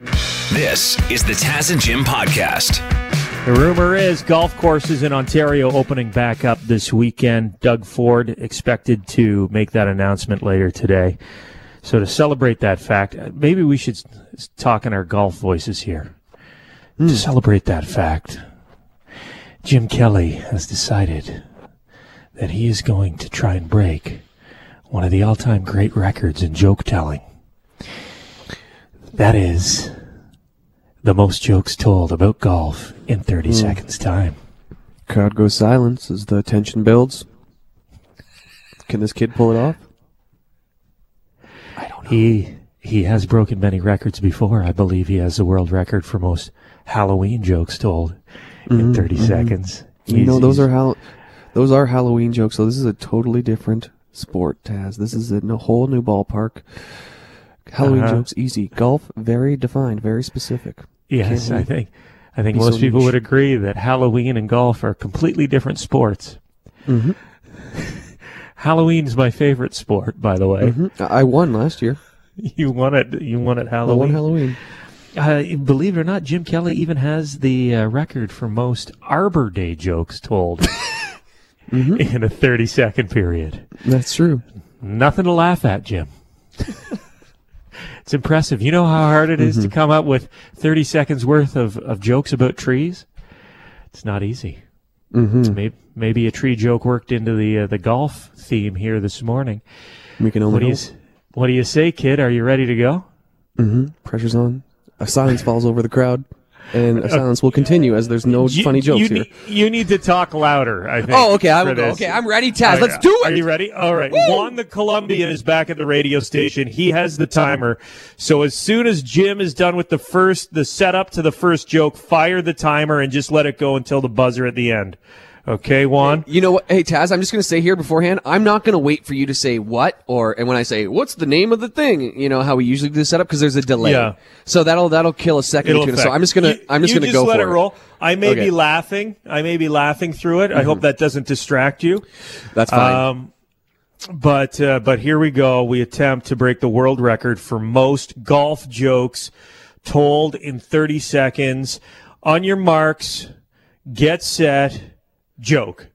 This is the Taz and Jim podcast. The rumor is golf courses in Ontario opening back up this weekend. Doug Ford expected to make that announcement later today. So to celebrate that fact, uh, maybe we should talk in our golf voices here. To hmm. celebrate that fact, Jim Kelly has decided that he is going to try and break one of the all-time great records in joke telling. That is the most jokes told about golf in 30 hmm. seconds time. Crowd goes silent as the tension builds. Can this kid pull it off? I don't know. He he has broken many records before. I believe he has the world record for most Halloween jokes told in mm-hmm, 30 mm-hmm. seconds. You know those are how those are Halloween jokes. So this is a totally different sport, Taz. This is a whole new ballpark. Halloween Uh-huh. jokes easy. Golf very defined, very specific. Yes, I think I think most so people niche? would agree that Halloween and golf are completely different sports. Mhm. Halloween's my favorite sport, by the way. Mhm. I won last year. You won it. You won it I won Halloween. Halloween. Uh, believe it or not, Jim Kelly even has the uh, record for most Arbor Day jokes told Mm-hmm. in a 30 second period. That's true. Nothing to laugh at, Jim. It's impressive. You know how hard it is Mm-hmm. to come up with 30 seconds worth of, of jokes about trees? It's not easy. Mm-hmm. Maybe, maybe a tree joke worked into the uh, the golf theme here this morning. We can What only do you What do you say, kid? Are you ready to go? Mm-hmm. Pressure's on. A silence falls over the crowd, and uh, a silence will continue as there's no You- funny jokes you, here. need- you need to talk louder. I think. Oh, okay. I will go. This. Okay, I'm ready, Taz. Are- Let's do it. Are you ready? All right. Juan the Colombian is back at the radio station. He has the timer. So as soon as Jim is done with the first, the setup to the first joke, fire the timer and just let it go until the buzzer at the end. Okay, Juan? You know what? Hey, Taz, I'm just going to say here beforehand, I'm not going to wait for you to say what or, and when I say, what's the name of the thing? You know how we usually do the setup because there's a delay. Yeah. So that'll, that'll kill a second It'll between us. affect. So I'm just going to, I'm just going to go let for it roll. I may Okay. be laughing. I may be laughing through it. I hope that doesn't distract you. That's fine. Um, but uh, but here we go. We attempt to break the world record for most golf jokes told in 30 seconds. On your marks, get set, joke.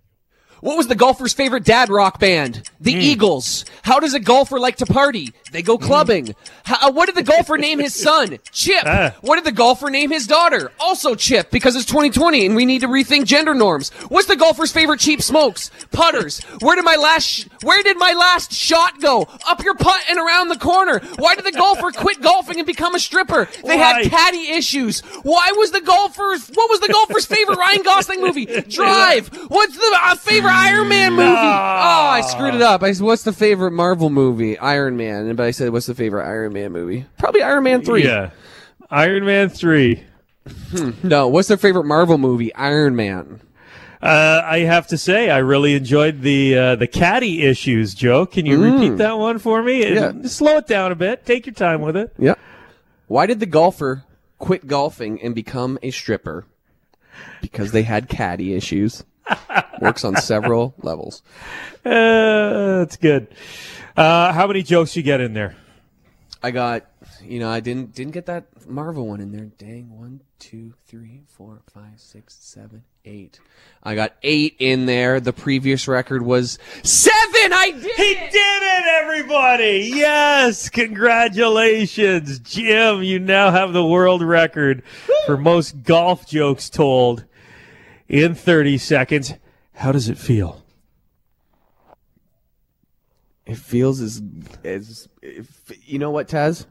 What was the golfer's favorite dad rock band? The Hmm. Eagles. How does a golfer like to party? They go clubbing. How, uh, what did the golfer name his son? Chip. Ah. What did the golfer name his daughter? Also Chip, because it's 2020 and we need to rethink gender norms. What's the golfer's favorite cheap smokes? Putters. Where did my last sh- Where did my last shot go? Up your putt and around the corner. Why did the golfer quit golfing and become a stripper? They Why? had caddy issues. Why was the golfer's What was the golfer's favorite Ryan Gosling movie? Drive. What's the uh, favorite Iron Man movie? Oh, I screwed it up. I said, what's the favorite Marvel movie? Iron Man. But I said, what's the favorite Iron Man movie? Probably Iron Man 3. Yeah. Iron Man 3. No, what's their favorite Marvel movie? Iron Man. Uh, I have to say, I really enjoyed the uh, the caddy issues Joe. Can you repeat that one for me? Yeah. Slow it down a bit. Take your time with it. Yeah. Why did the golfer quit golfing and become a stripper? Because they had caddy issues. Works on several levels. Uh, that's good. Uh, how many jokes you get in there? I got, you know, I didn't didn't get that Marvel one in there. Dang, one, two, three, four, five, six, seven, eight. I got eight in there. The previous record was seven. I did. He it! did it, everybody! Yes, congratulations, Jim. You now have the world record for most golf jokes told in 30 seconds. How does it feel? It feels as as if, you know what, Taz?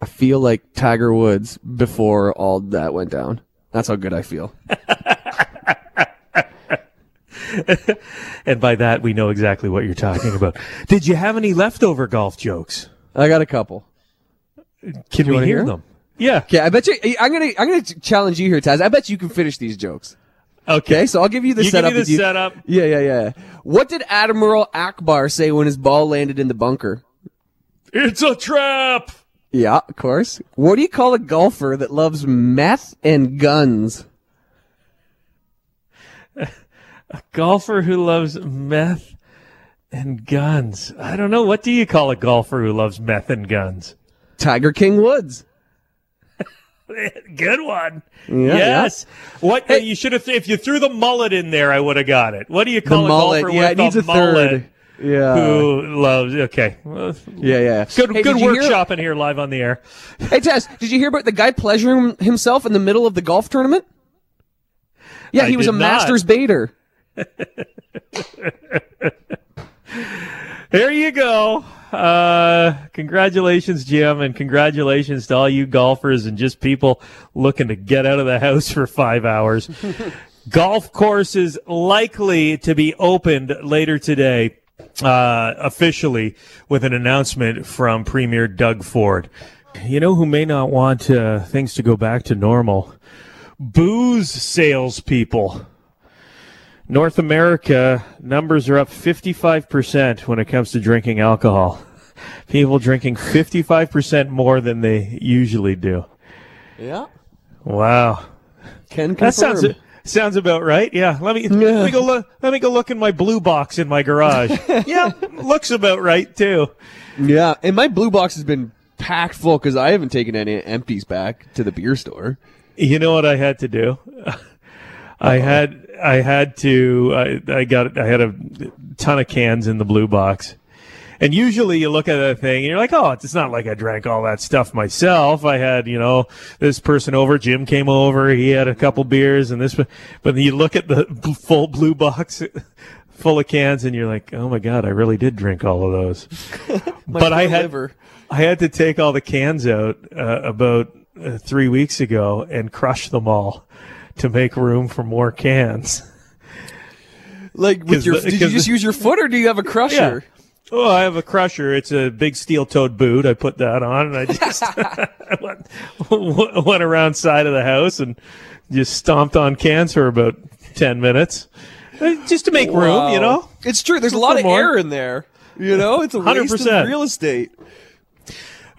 I feel like Tiger Woods before all that went down. That's how good I feel. And by that, we know exactly what you're talking about. Did you have any leftover golf jokes? I got a couple. Can we hear hear? them? Yeah. Okay, I bet you. I'm gonna I'm gonna challenge you here, Taz. I bet you can finish these jokes. Okay. So I'll give you the you give setup. me the you. setup. Yeah, yeah, yeah. What did Admiral Ackbar say when his ball landed in the bunker? It's a trap. Yeah, of course. What do you call a golfer that loves meth and guns? A golfer who loves meth and guns. I don't know. What do you call a golfer who loves meth and guns? Tiger King Woods. Good one. Yeah, yes. What you should have? if you threw the mullet in there, I would have got it. What do you The call a mullet. golfer Yeah, with it needs a a mullet? third. Yeah. Who loves? Okay. Well, Yeah, yeah. Good, Hey, good did you hear- workshopping here live on the air. Hey Tess, did you hear about the guy pleasuring himself in the middle of the golf tournament? Yeah, I he was a not. Masters baiter. There you go. Uh, congratulations, Jim, and congratulations to all you golfers and just people looking to get out of the house for five hours. Golf courses likely to be opened later today, uh, officially with an announcement from Premier Doug Ford. You know who may not want uh, things to go back to normal? Booze salespeople. North America numbers are up 55% when it comes to drinking alcohol. People drinking 55% more than they usually do. Yeah. Wow. Can confirm. That sounds sounds about right. Yeah. Let me let me go look let me go look in my blue box in my garage. yeah, looks about right too. Yeah, and my blue box has been packed full because I haven't taken any empties back to the beer store. You know what I had to do? I had I had to I, I got I had a ton of cans in the blue box. And usually you look at that thing and you're like, oh, it's not like I drank all that stuff myself. I had, you know, this person over, Jim came over, he had a couple beers and this, but then you look at the full blue box full of cans and you're like, oh my God, I really did drink all of those. but I had, liver. I had to take all the cans out uh, about uh, three weeks ago and crush them all to make room for more cans. Like with your, the- did you just the- use your foot or do you have a crusher? Oh, I have a crusher. It's a big steel-toed boot. I put that on, and I just went, went around side of the house and just stomped on cans for about ten minutes, Uh, just to make room. You know, It's true. There's a lot of more. air in there. You know, it's a waste 100%. of real estate.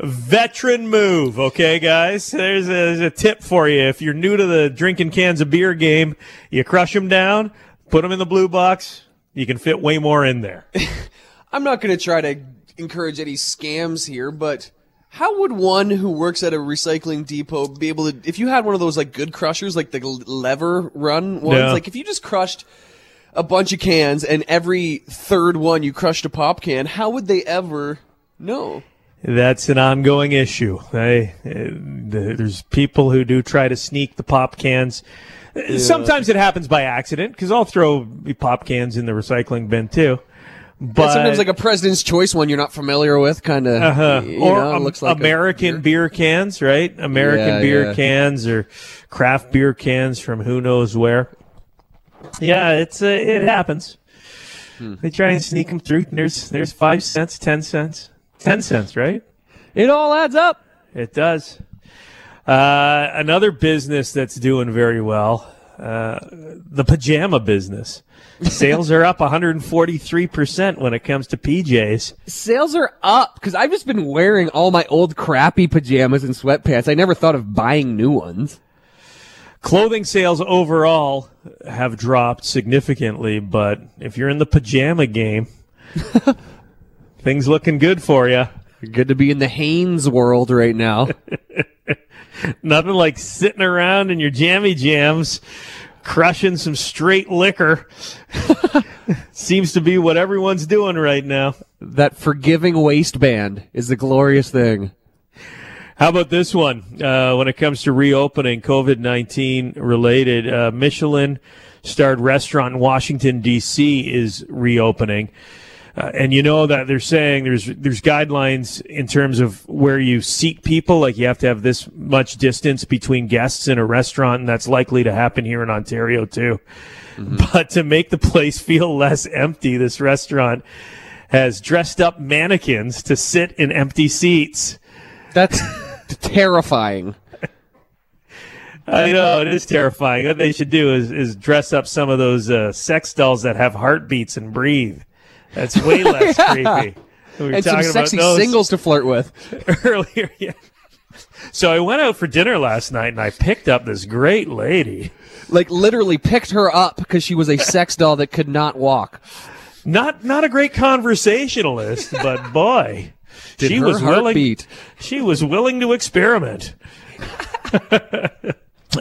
Veteran move. Okay, guys. There's a, there's a tip for you. If you're new to the drinking cans of beer game, you crush them down, put them in the blue box. You can fit way more in there. I'm not going to try to encourage any scams here, but how would one who works at a recycling depot be able to, if you had one of those like good crushers, like the lever run ones, Yeah. like if you just crushed a bunch of cans and every third one you crushed a pop can, how would they ever know? That's an ongoing issue. I, uh, the- there's people who do try to sneak the pop cans. Uh, Sometimes it happens by accident because I'll throw pop cans in the recycling bin too. But And sometimes like a President's Choice one you're not familiar with, kind of, uh, you or know, um, looks like American beer. cans, right? American Yeah, beer yeah. cans or craft beer cans from who knows where. Yeah, it's uh, it happens. Hmm. They try and sneak them through. There's there's five cents, ten cents, ten cents, right? It all adds up. It does. Uh, another business that's doing very well, uh, the pajama business. Sales are up 143% when it comes to PJs. Sales are up because I've just been wearing all my old crappy pajamas and sweatpants. I never thought of buying new ones. Clothing sales overall have dropped significantly, but if you're in the pajama game, things looking good for you. Good to be in the Hanes world right now. Nothing like sitting around in your jammy jams, crushing some straight liquor. Seems to be what everyone's doing right now. that forgiving waistband is the glorious thing. How about this one? Uh, when it comes to reopening, COVID 19 related, uh, Michelin starred restaurant in Washington, D.C. is reopening. Uh, and you know that they're saying there's there's guidelines in terms of where you seat people, like you have to have this much distance between guests in a restaurant, and that's likely to happen here in Ontario too. But to make the place feel less empty, this restaurant has dressed up mannequins to sit in empty seats. That's terrifying. I know it is terrifying. What they should do is, is dress up some of those uh, sex dolls that have heartbeats and breathe. That's way less creepy. We were And some talking about sexy those singles to flirt with. earlier. Yeah. So I went out for dinner last night and I picked up this great lady. Like literally picked her up because she was a sex doll that could not walk. Not not a great conversationalist, but boy, Did she her was willing. beat? She was willing to experiment.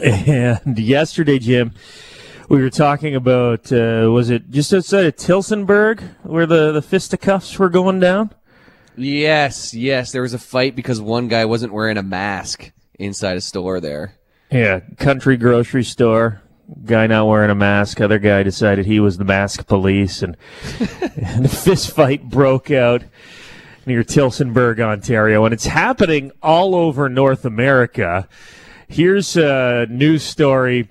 and yesterday, Jim, we were talking about uh, was it just outside of Tillsonburg where the the fisticuffs were going down? Yes, yes. There was a fight because one guy wasn't wearing a mask inside a store there. Yeah, country grocery store. Guy not wearing a mask. Other guy decided he was the mask police, and, and a fist fight broke out near Tillsonburg, Ontario, and it's happening all over North America. Here's a news story.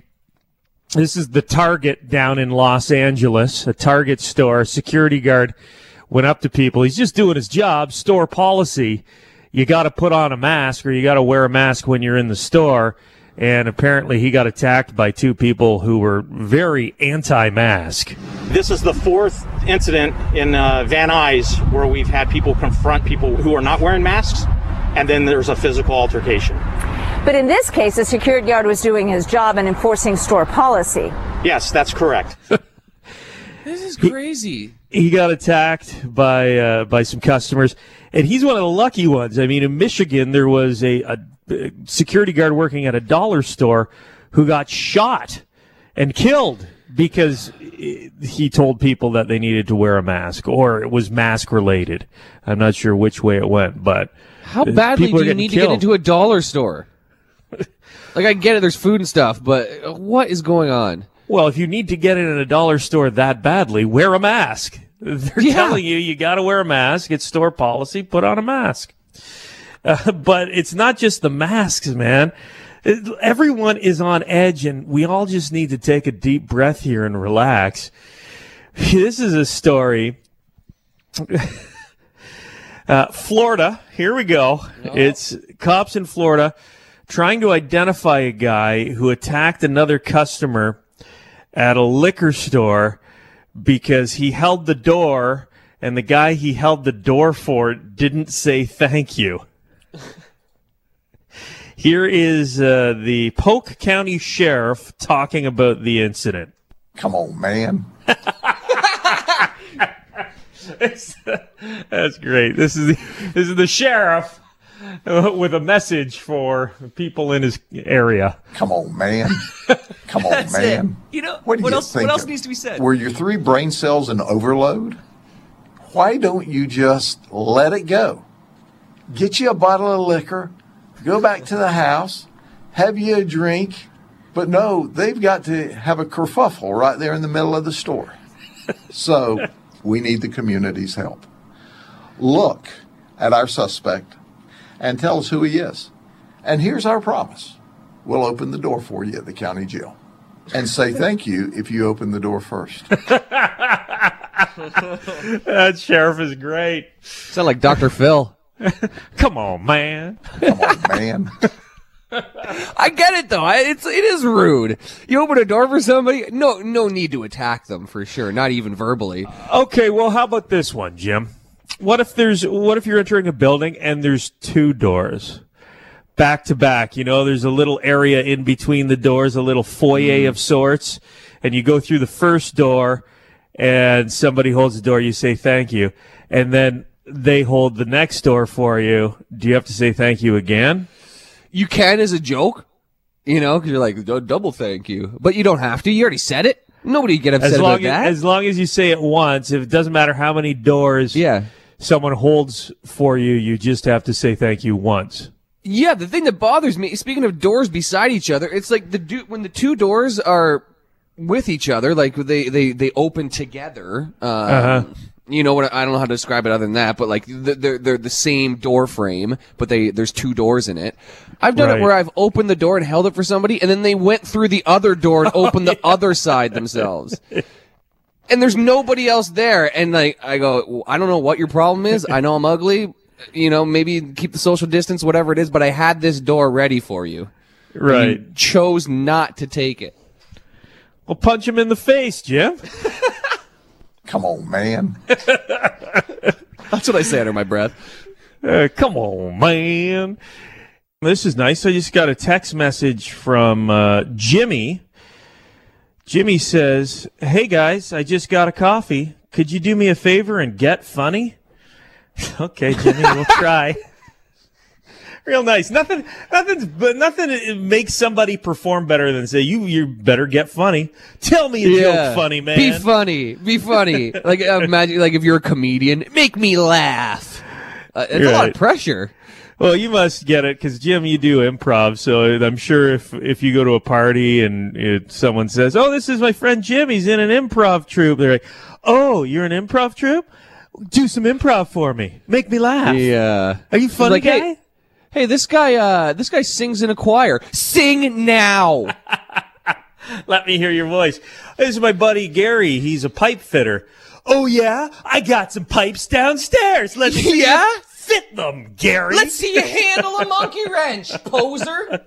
This is the Target down in Los Angeles, a Target store. Security guard went up to people. He's just doing his job, store policy. You got to put on a mask or you got to wear a mask when you're in the store. And apparently he got attacked by two people who were very anti-mask. This is the fourth incident in uh, Van Nuys where we've had people confront people who are not wearing masks, and then there's a physical altercation. But in this case, the security guard was doing his job and enforcing store policy. Yes, that's correct. This is crazy. he got attacked by uh, by some customers, and he's one of the lucky ones. I mean, in Michigan, there was a, a uh, security guard working at a dollar store who got shot and killed because uh, he told people that they needed to wear a mask or it was mask related. I'm not sure which way it went, but How uh, badly do you getting need to get into a dollar store? Like I get it, there's food and stuff, but what is going on? Well, if you need to get in at a dollar store that badly, wear a mask. They're Yeah. telling you you got to wear a mask. It's store policy. Put on a mask. Uh, but it's not just the masks, man. It- everyone is on edge, and we all just need to take a deep breath here and relax. This is a story. Uh, Florida, here we go. It's cops in Florida trying to identify a guy who attacked another customer at a liquor store because he held the door and the guy he held the door for didn't say thank you. Here is uh, the Polk County Sheriff talking about the incident. Come on, man. That's great. This is the, this is the sheriff with a message for people in his area. Come on, man. Come on, man. You know, What, what you else- what else needs to be said? Were your three brain cells in overload? Why don't you just let it go? Get you a bottle of liquor, go back to the house, have you a drink. But no, they've got to have a kerfuffle right there in the middle of the store. So we need the community's help. Look at our suspect and tell us who he is. And here's our promise we'll open the door for you at the county jail and say thank you if you open the door first. That sheriff is great. Sound like Dr. Phil. Come on, man. Come on, man. I get it though. I, it's it is rude. You open a door for somebody. No, no need to attack them for sure. Not even verbally. Okay, well, how about this one, Jim? What if there's what if you're entering a building and there's two doors back to back? You know, there's a little area in between the doors, a little foyer mm. of sorts, and you go through the first door and somebody holds the door, you say thank you, and then they hold the next door for you. Do you have to say thank you again? You can as a joke, you know, because you're like double thank you, but you don't have to. You already said it. Nobody get upset As long about that. as, as long as you say it once, if it doesn't matter how many doors yeah. Someone holds for you, you just have to say thank you once. Yeah, the thing that bothers me, speaking of doors beside each other, it's like the do- when the two doors are with each other, like they they they open together. Um, Uh-huh. You know what? I don't know how to describe it other than that, but like they're they're the same door frame, but they there's two doors in it. I've done Right. it where I've opened the door and held it for somebody, and then they went through the other door and opened the other side themselves. And there's nobody else there, and like I go, I don't know what your problem is. I know I'm ugly. You know, maybe keep the social distance, whatever it is. But I had this door ready for you. and Right. You chose not to take it. Well, punch him in the face, Jim. Come on, man. That's what I say under my breath. Uh, come on, man. This is nice. I just got a text message from uh, Jimmy. Jimmy says, Hey guys, I just got a coffee. Could you do me a favor and get funny? okay, Jimmy, we'll try. real nice. Nothing, nothing, but nothing makes somebody perform better than say you. You better get funny. Tell me a joke, funny man. Be funny. Be funny. like imagine, like if you're a comedian, make me laugh. Uh, it's a lot of pressure. Well, you must get it because Jim, you do improv. So I'm sure if if you go to a party and it, someone says, "Oh, this is my friend Jim. He's in an improv troupe," they're like, "Oh, you're an improv troupe? Do some improv for me. Make me laugh. Yeah. Are you funny Like, guy?" hey, hey, this guy, uh, this guy sings in a choir. Sing now. Let me hear your voice. This is my buddy Gary. He's a pipe fitter. Oh yeah, I got some pipes downstairs. Let's see Yeah? You fit them, Gary. Let's see you handle a monkey wrench, poser.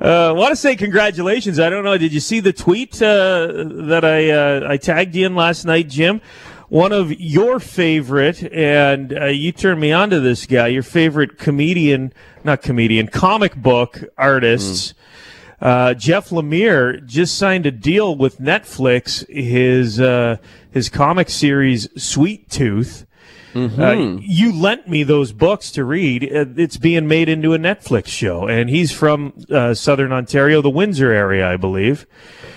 I want to say congratulations. I don't know. Did you see the tweet uh, that I uh, I tagged you in last night, Jim? One of your favorite, and uh, you turned me on to this guy. Your favorite comedian, not comedian, comic book artists. Uh, Jeff Lemire just signed a deal with Netflix. His uh, his comic series Sweet Tooth. Uh, you lent me those books to read. Uh, It's being made into a Netflix show, and he's from uh, Southern Ontario, the Windsor area, I believe.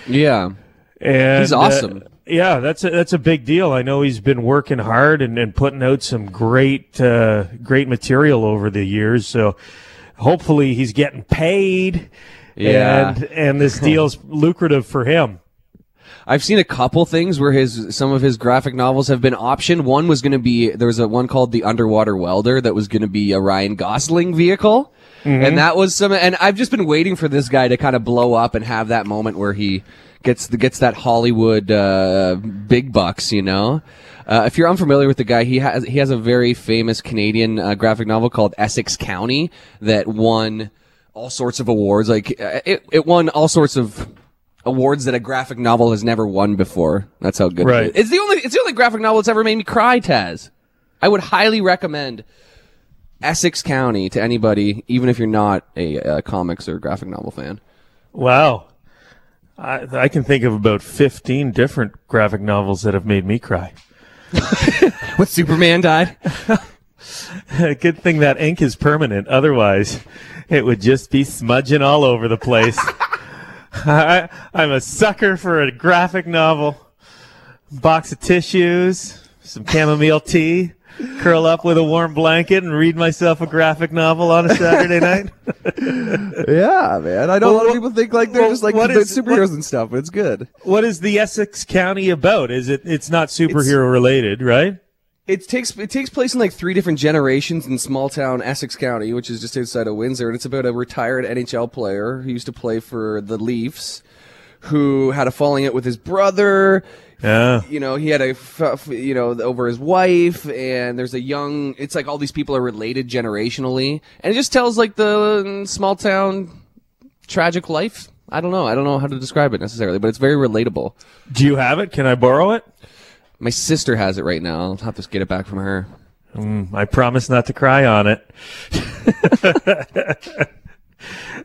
Yeah. And He's awesome. uh, yeah, that's a, that's a big deal. I know he's been working hard and, and putting out some great uh, great material over the years. So hopefully he's getting paid. Yeah. And and this deal's lucrative for him. I've seen a couple things where his some of his graphic novels have been optioned. One was going to be there was a one called The Underwater Welder that was going to be a Ryan Gosling vehicle, and that was some. And I've just been waiting for this guy to kind of blow up and have that moment where he gets the, gets that Hollywood uh, big bucks, you know. Uh, if you're unfamiliar with the guy, he has he has a very famous Canadian uh, graphic novel called Essex County that won all sorts of awards. Like uh, it, it won all sorts of awards that a graphic novel has never won before. That's how good Right. it is. It's the only it's the only graphic novel that's ever made me cry, Taz. I would highly recommend Essex County to anybody, even if you're not a, uh comics or graphic novel fan. Wow. I, I can think of about 15 different graphic novels that have made me cry. What Superman died? Good thing that ink is permanent. Otherwise, it would just be smudging all over the place. I, I'm a sucker for a graphic novel. Box of tissues, some chamomile tea, curl up with a warm blanket and read myself a graphic novel on a Saturday night. yeah, man. I know a lot of people think like they're just, like, is- superheroes what- and stuff, but it's good. What is the Essex County about? Is it? It's not superhero related, right? It takes it takes place in like three different generations in small town Essex County, which is just outside of Windsor, and it's about a retired NHL player who used to play for the Leafs, who had a falling out with his brother. Yeah. You know, he had a, you know over his wife, and there's a young. It's like all these people are related generationally, and it just tells like the mm, small town tragic life. I don't know. I don't know how to describe it necessarily, but it's very relatable. Do you have it? Can I borrow it? My sister has it right now. I'll have to get it back from her. I promise not to cry on it.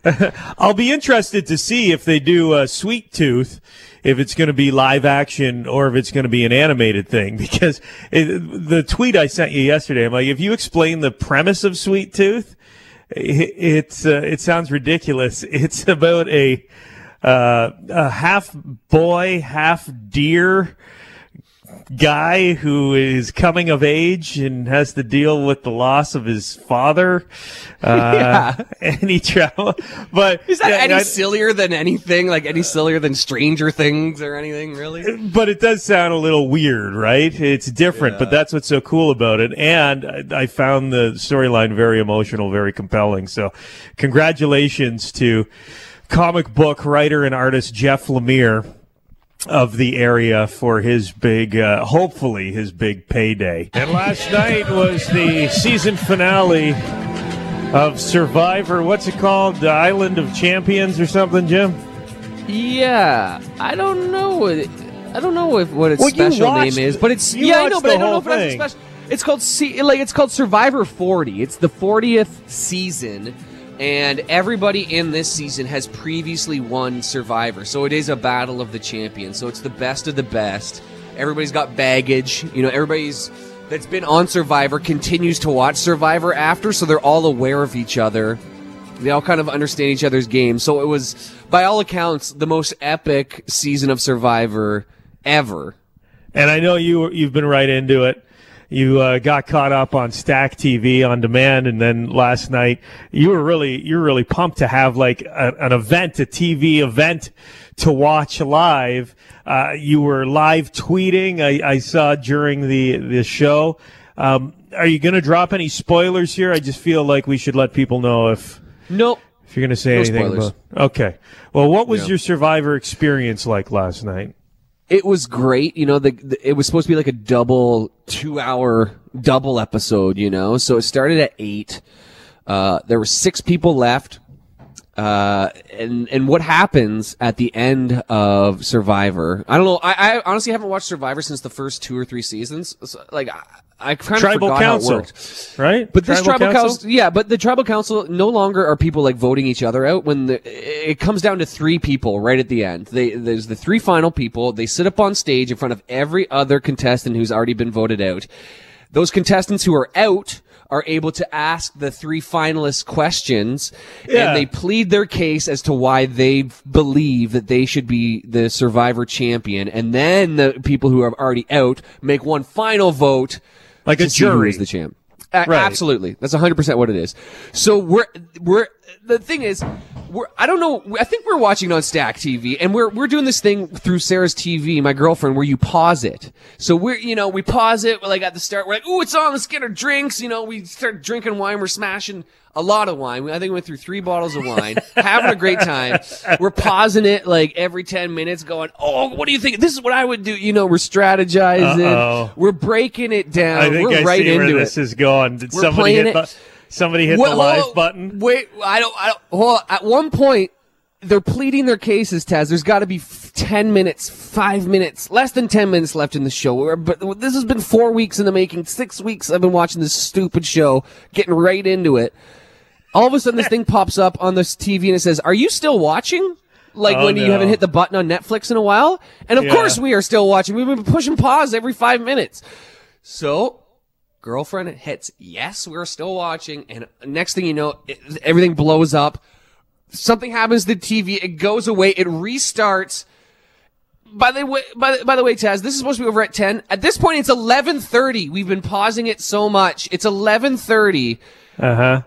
I'll be interested to see if they do uh, Sweet Tooth, if it's going to be live action or if it's going to be an animated thing. Because it, the tweet I sent you yesterday, I'm like, if you explain the premise of Sweet Tooth, it, it's uh, it sounds ridiculous. It's about a uh, a half boy, half deer guy who is coming of age and has to deal with the loss of his father. Uh, and he travel, but Is that yeah, any I- sillier than anything? Like any sillier than Stranger Things or anything? Really? but it does sound a little weird, right? It's different, but that's what's so cool about it. And I I found the storyline very emotional, very compelling. So, congratulations to comic book writer and artist Jeff Lemire of the area for his big, uh, hopefully his big payday. And last night was the season finale of Survivor. What's it called? The Island of Champions or something, Jim? Yeah, I don't know what it, I don't know if what its Well, special watched- name is, but it's yeah, I know, but I don't know whole if it has a special. It's called C, like it's called Survivor 40. It's the 40th season. And everybody in this season has previously won Survivor. So it is a battle of the champions. So it's the best of the best. Everybody's got baggage. You know, everybody's that's been on Survivor continues to watch Survivor after, so they're all aware of each other. They all kind of understand each other's games. So it was, by all accounts, the most epic season of Survivor ever. And I know you you've been right into it. You uh, got caught up on Stack TV on demand, and then last night you were really you're really pumped to have like a, an event, a TV event to watch live. Uh, you were live tweeting. I, I saw during the the show. Um, are you going to drop any spoilers here? I just feel like we should let people know if Nope. if you're going to say No anything. About, okay. Well, what was Yeah. your Survivor experience like last night? It was great. You know, the, the it was supposed to be like a double two hour double episode, you know? So it started at eight. Uh, there were six people left. Uh, and, and what happens at the end of Survivor? I don't know. I, I honestly haven't watched Survivor since the first two or three seasons. So, like, I, kind of Tribal forgot council, how it worked. right? But this tribal council? yeah, but the tribal council no longer are people like voting each other out. When the, it comes down to three people right at the end, they, there's the three final people. They sit up on stage in front of every other contestant who's already been voted out. Those contestants who are out are able to ask the three finalists questions, Yeah. and they plead their case as to why they believe that they should be the survivor champion. And then the people who are already out make one final vote Like to a see jury. is the champ. A- Right. Absolutely, that's hundred percent what it is. So we're we're the thing is we're I don't know. I think we're watching on Stack TV, and we're we're doing this thing through Sarah's TV, my girlfriend, where you pause it. So we're you know we pause it like at the start. We're like, ooh, it's on. Let's get our drinks. You know, we start drinking wine. We're smashing a lot of wine. I think we went through three bottles of wine, having a great time. We're pausing it like every 10 minutes going, Oh, what do you think? This is what I would do. You know, we're strategizing. Uh-oh. We're breaking it down. I think we're I right see where into this it. is going. Did We're somebody hit it- somebody hit Wait, the live on. button? Wait, I don't, I don't, hold. At one point, they're pleading their cases, Taz. There's got to be f- 10 minutes, 5 minutes, less than 10 minutes left in the show. But this has been four weeks in the making. Six weeks I've been watching this stupid show, getting right into it. All of a sudden, this thing pops up on this TV and it says, Are you still watching? Like Oh, when you haven't hit the button on Netflix in a while? And of Yeah. course, we are still watching. We've been pushing pause every five minutes. So, girlfriend hits yes, we're still watching. And next thing you know, it, everything blows up. Something happens to the TV. It goes away. It restarts. By the way, by the, by the way, Taz, this is supposed to be over at 10. At this point, it's 1130. We've been pausing it so much. It's 1130 Uh huh.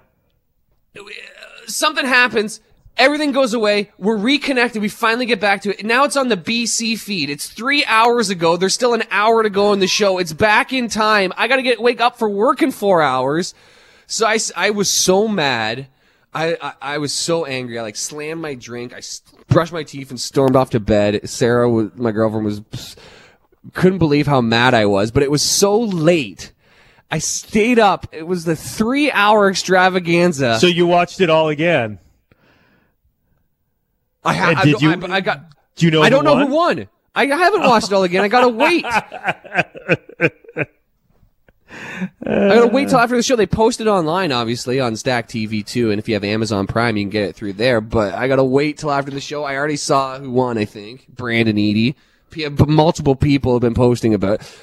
something happens. Everything goes away. We're reconnected. We finally get back to it. Now it's on the BC feed. It's three hours ago. There's still an hour to go in the show. It's back in time. I gotta get wake up for work in four hours. So I, I was so mad. I, I, I was so angry. I like slammed my drink. I brushed my teeth and stormed off to bed. Sarah, my girlfriend, was couldn't believe how mad I was. But it was so late. I stayed up. It was the three hour extravaganza. So you watched it all again. I, ha- And I, did you- I, I got. Do you know? I don't know won? who won. I haven't watched it all again. I gotta wait. I gotta wait till after the show. They post it online, obviously, on Stack TV too. And if you have Amazon Prime, you can get it through there. But I gotta wait till after the show. I already saw who won. I think Brandon Eady. Multiple people have been posting about. it.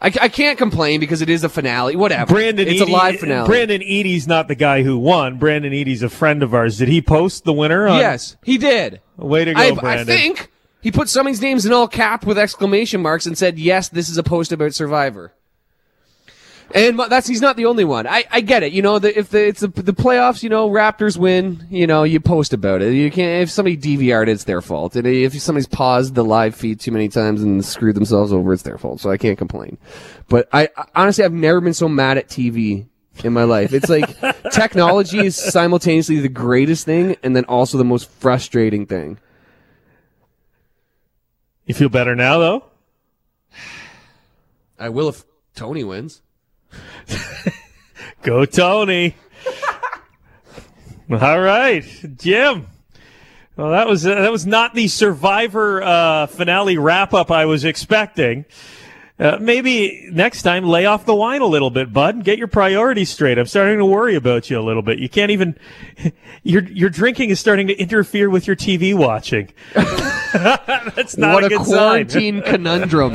I, I can't complain because it is a finale. Whatever. Brandon it's Eady, a live finale. Brandon Eady's not the guy who won. Brandon Eady's a friend of ours. Did he post the winner? On, Yes, he did. Way to go, I, I think he put somebody's names in all cap with exclamation marks and said, "Yes, this is a post about Survivor." And that's he's not the only one. I, I get it. You know, the, if the, it's the, the playoffs, you know, Raptors win, you know, you post about it. You can't if somebody DVR'd, it's their fault. And if somebody's paused the live feed too many times and screwed themselves over, it's their fault. So I can't complain. But I, I honestly, I've never been so mad at TV in my life. It's like technology is simultaneously the greatest thing and then also the most frustrating thing. You feel better now, though. I will if Tony wins. Go Tony. All right, Jim. Well, that was uh, that was not the Survivor uh, finale wrap up I was expecting. Uh, maybe next time lay off the wine a little bit, bud. and Get your priorities straight. I'm starting to worry about you a little bit. You can't even your your drinking is starting to interfere with your TV watching. That's not what a a good sign. quarantine conundrum.